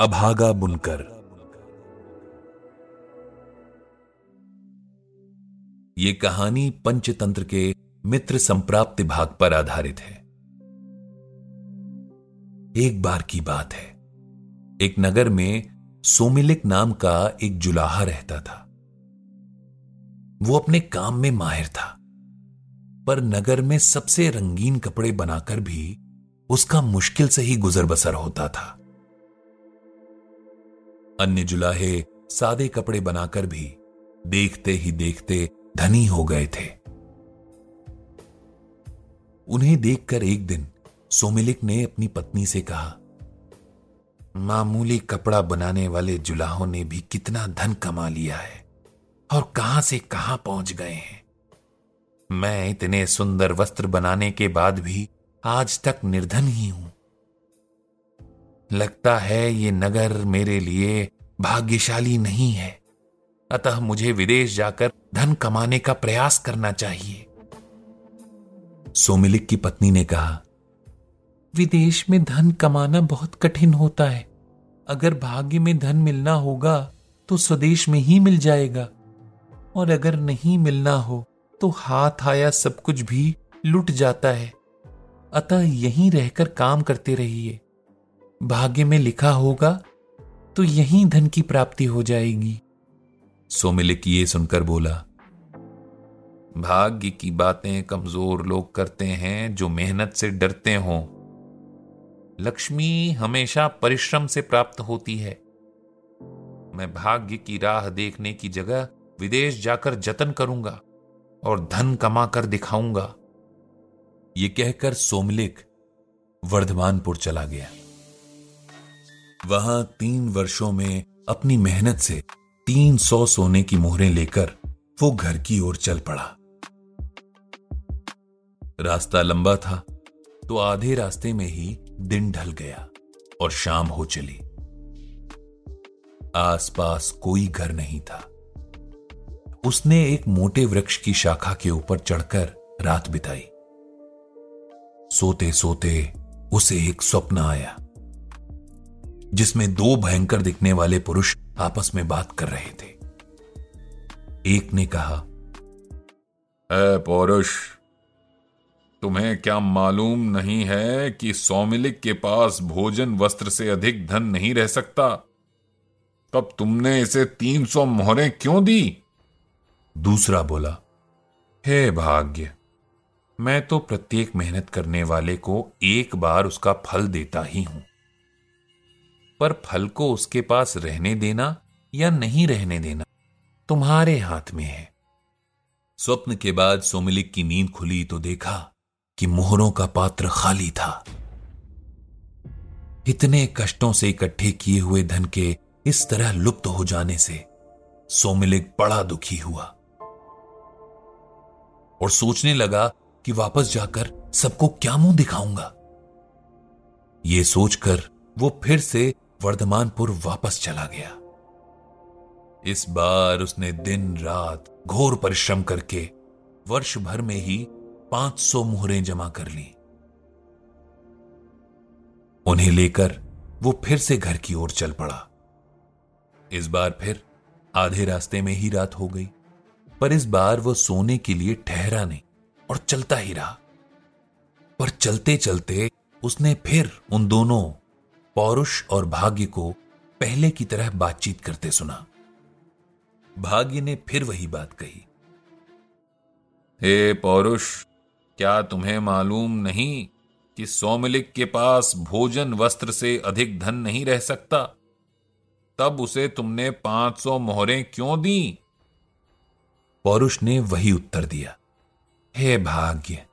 अभागा बुनकर ये कहानी पंचतंत्र के मित्र संप्राप्ति भाग पर आधारित है। एक बार की बात है। एक नगर में सोमिलिक नाम का एक जुलाहा रहता था। वो अपने काम में माहिर था, पर नगर में सबसे रंगीन कपड़े बनाकर भी उसका मुश्किल से ही गुजर बसर होता था। अन्य जुलाहे सादे कपड़े बनाकर भी देखते ही देखते धनी हो गए थे। उन्हें देखकर एक दिन सोमिलिक ने अपनी पत्नी से कहा, मामूली कपड़ा बनाने वाले जुलाहों ने भी कितना धन कमा लिया है और कहाँ से कहाँ पहुँच गए हैं। मैं इतने सुंदर वस्त्र बनाने के बाद भी आज तक निर्धन ही हूँ। लगता है ये नगर मेरे लिए भाग्यशाली नहीं है। अतः मुझे विदेश जाकर धन कमाने का प्रयास करना चाहिए। सोमिलिक की पत्नी ने कहा विदेश में धन कमाना बहुत कठिन होता है। अगर भाग्य में धन मिलना होगा तो स्वदेश में ही मिल जाएगा। और अगर नहीं मिलना हो तो हाथ आया सब कुछ भी लुट जाता है। अतः यहीं रहकर काम करते रहिए। भाग्य में लिखा होगा तो यहीं धन की प्राप्ति हो जाएगी। सोमिलिक ये सुनकर बोला, भाग्य की बातें कमज़ोर लोग करते हैं जो मेहनत से डरते हों। लक्ष्मी हमेशा परिश्रम से प्राप्त होती है। मैं भाग्य की राह देखने की जगह विदेश जाकर जतन करूँगा और धन कमाकर दिखाऊँगा। ये कहकर सोमलिक वर्धमानपुर चला गया। वहाँ तीन वर्षों में अपनी मेहनत से तीन सौ सोने की मोहरें लेकर वो घर की ओर चल पड़ा। रास्ता लंबा था तो आधे रास्ते में ही दिन ढल गया और शाम हो चली। आसपास कोई घर नहीं था। उसने एक मोटे वृक्ष की शाखा के ऊपर चढ़कर रात बिताई। सोते सोते उसे एक स्वप्न आया। जिसमें दो भयंकर दिखने वाले पुरुष आपस में बात कर रहे थे। एक ने कहा ए पौरुष तुम्हें क्या मालूम नहीं है कि सौमिलिक के पास भोजन वस्त्र से अधिक धन नहीं रह सकता? तब तुमने इसे तीन सौ मोहरें क्यों दी? दूसरा बोला हे भाग्य मैं तो प्रत्येक मेहनत करने वाले को एक बार उसका फल देता ही हूँ। पर फल को उसके पास रहने देना या नहीं रहने देना तुम्हारे हाथ में है। स्वप्न के बाद सोमिलिक की नींद खुली तो देखा कि मोहरों का पात्र खाली था। इतने कष्टों से इकट्ठे किए हुए धन के इस तरह लुप्त हो जाने से सोमिलिक बड़ा दुखी हुआ और सोचने लगा कि वापस जाकर सबको क्या मुँह दिखाऊँगा। ये सोचकर वो फिर से वर्धमानपुर वापस चला गया। इस बार उसने दिन रात घोर परिश्रम करके वर्ष भर में ही 500 मुहरें जमा कर ली। उन्हें लेकर वो फिर से घर की ओर चल पड़ा। इस बार फिर आधे रास्ते में ही रात हो गई, पर इस बार वो सोने के लिए ठहरा नहीं और चलता ही रहा। पर चलते चलते उसने फिर उन दोनों पौरुष और भाग्य को पहले की तरह बातचीत करते सुना। भाग्य ने फिर वही बात कही। हे पौरुष क्या तुम्हें मालूम नहीं कि सोमलिक के पास भोजन वस्त्र से अधिक धन नहीं रह सकता? तब उसे तुमने पाँच सौ मोहरें क्यों दी? पौरुष ने वही उत्तर दिया। हे भाग्य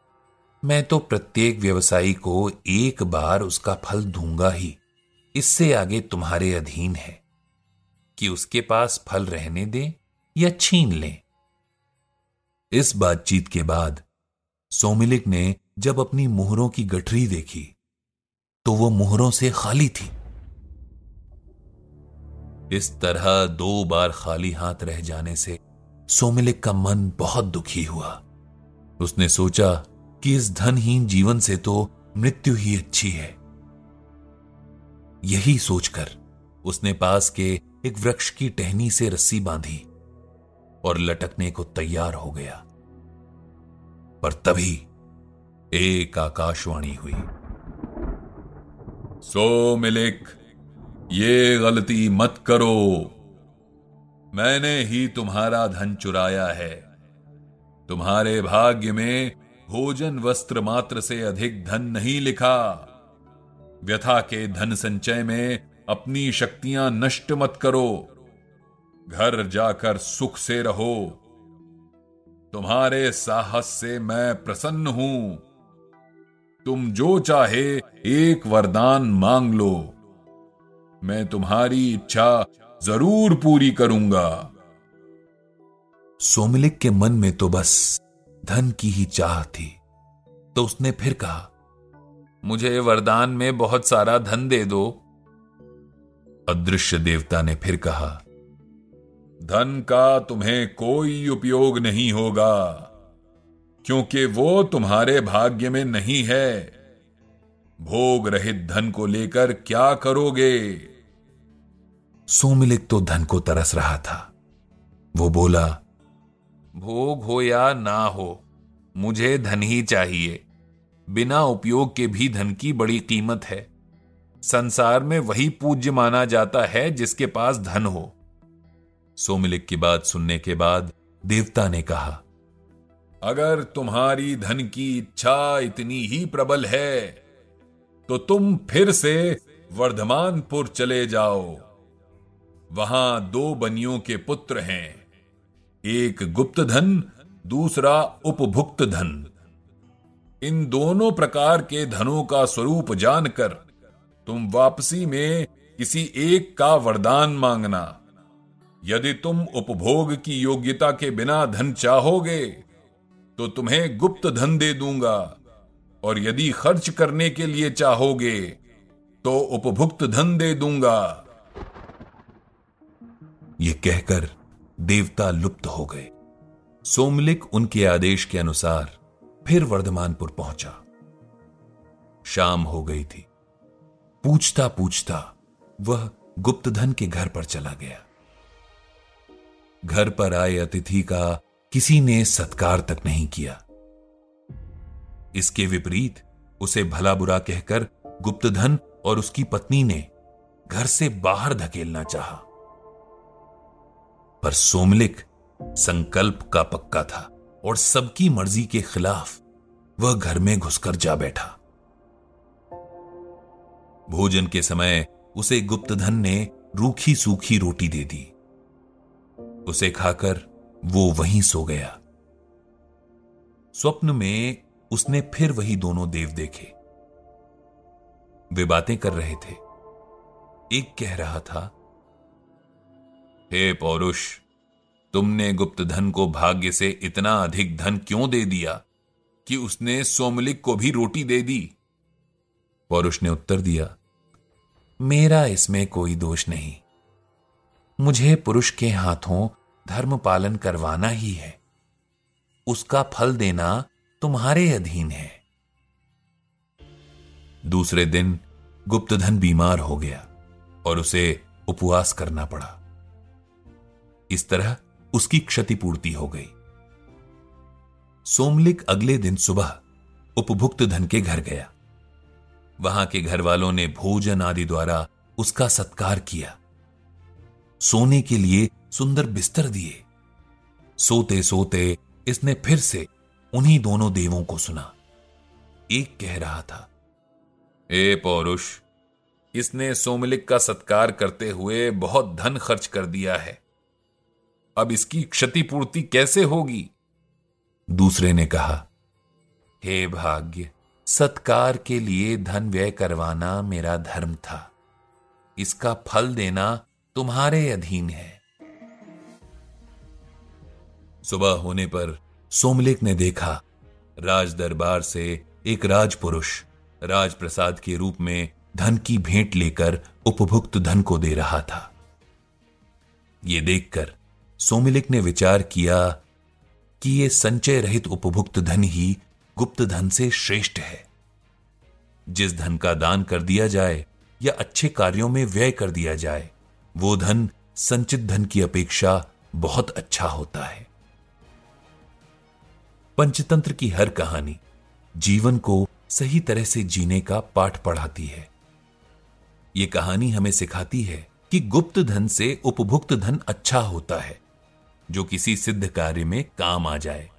मैं तो प्रत्येक व्यवसायी को एक बार उसका फल दूँगा ही। इससे आगे तुम्हारे अधीन है कि उसके पास फल रहने दें या छीन लें। इस बातचीत के बाद सोमिलिक ने जब अपनी मुहरों की गठरी देखी तो वो मुहरों से खाली थी। इस तरह दो बार खाली हाथ रह जाने से सोमिलिक का मन बहुत दुखी हुआ। उसने सोचा कि इस धनहीन जीवन से तो मृत्यु ही अच्छी है। यही सोचकर उसने पास के एक वृक्ष की टहनी से रस्सी बांधी और लटकने को तैयार हो गया। पर तभी एक आकाशवाणी हुई। सो मिलिक, ये गलती मत करो। मैंने ही तुम्हारा धन चुराया है। तुम्हारे भाग्य में भोजन वस्त्र मात्र से अधिक धन नहीं लिखा। व्यथा के धन संचय में अपनी शक्तियाँ नष्ट मत करो। घर जाकर सुख से रहो। तुम्हारे साहस से मैं प्रसन्न हूँ। तुम जो चाहे एक वरदान मांग लो। मैं तुम्हारी इच्छा ज़रूर पूरी करूँगा। सोमलिक के मन में तो बस धन की ही चाह थी। तो उसने फिर कहा मुझे वरदान में बहुत सारा धन दे दो। अदृश्य देवता ने फिर कहा, धन का तुम्हें कोई उपयोग नहीं होगा, क्योंकि वो तुम्हारे भाग्य में नहीं है। भोग रहित धन को लेकर क्या करोगे? सोमिलिक तो धन को तरस रहा था। वो बोला, भोग हो या ना हो, मुझे धन ही चाहिए। बिना उपयोग के भी धन की बड़ी कीमत है। संसार में वही पूज्य माना जाता है जिसके पास धन हो। सोमिलिक की बात सुनने के बाद देवता ने कहा, अगर तुम्हारी धन की इच्छा इतनी ही प्रबल है तो तुम फिर से वर्धमानपुर चले जाओ। वहाँ दो बनियों के पुत्र हैं, एक गुप्त धन, दूसरा उपभुक्त धन। इन दोनों प्रकार के धनों का स्वरूप जानकर तुम वापसी में किसी एक का वरदान मांगना। यदि तुम उपभोग की योग्यता के बिना धन चाहोगे तो तुम्हें गुप्त धन दे दूँगा। और यदि खर्च करने के लिए चाहोगे तो उपभुक्त धन दे दूँगा। ये कहकर देवता लुप्त हो गए। सोमलिक उनके आदेश के अनुसार फिर वर्धमानपुर पहुँचा। शाम हो गई थी। पूछता पूछता वह गुप्तधन के घर पर चला गया। घर पर आए अतिथि का किसी ने सत्कार तक नहीं किया। इसके विपरीत उसे भला बुरा कहकर गुप्तधन और उसकी पत्नी ने घर से बाहर धकेलना चाहा। पर सोमलिक संकल्प का पक्का था। और सबकी मर्ज़ी के खिलाफ वह घर में घुसकर जा बैठा। भोजन के समय उसे गुप्तधन ने रूखी सूखी रोटी दे दी। उसे खाकर वो वहीं सो गया। स्वप्न में उसने फिर वही दोनों देव देखे। वे बातें कर रहे थे। एक कह रहा था, हे पौरुष तुमने गुप्त धन को भाग्य से इतना अधिक धन क्यों दे दिया कि उसने सोमलिक को भी रोटी दे दी? पौरुष ने उत्तर दिया, मेरा इसमें कोई दोष नहीं। मुझे पुरुष के हाथों धर्म पालन करवाना ही है। उसका फल देना तुम्हारे अधीन है। दूसरे दिन गुप्तधन बीमार हो गया और उसे उपवास करना पड़ा। इस तरह उसकी क्षतिपूर्ति हो गई। सोमलिक अगले दिन सुबह उपभुक्त धन के घर गया। वहाँ के घर वालों ने भोजन आदि द्वारा उसका सत्कार किया। सोने के लिए सुंदर बिस्तर दिए। सोते सोते इसने फिर से उन्हीं दोनों देवों को सुना। एक कह रहा था ए पौरुष, इसने सोमलिक का सत्कार करते हुए बहुत धन खर्च कर दिया है। अब इसकी क्षतिपूर्ति कैसे होगी? दूसरे ने कहा, हे भाग्य, सत्कार के लिए धन व्यय करवाना मेरा धर्म था। इसका फल देना तुम्हारे अधीन है। सुबह होने पर सोमलेख ने देखा राज दरबार से एक राजपुरुष राजप्रसाद के रूप में धन की भेंट लेकर उपभुक्त धन को दे रहा था। ये देखकर सोमिलिक ने विचार किया कि यह संचय रहित उपभुक्त धन ही गुप्त धन से श्रेष्ठ है। जिस धन का दान कर दिया जाए या अच्छे कार्यों में व्यय कर दिया जाए, वो धन संचित धन की अपेक्षा बहुत अच्छा होता है। पंचतंत्र की हर कहानी जीवन को सही तरह से जीने का पाठ पढ़ाती है। यह कहानी हमें सिखाती है कि गुप्त धन से उपभुक्त धन अच्छा होता है। जो किसी सिद्ध कार्य में काम आ जाए।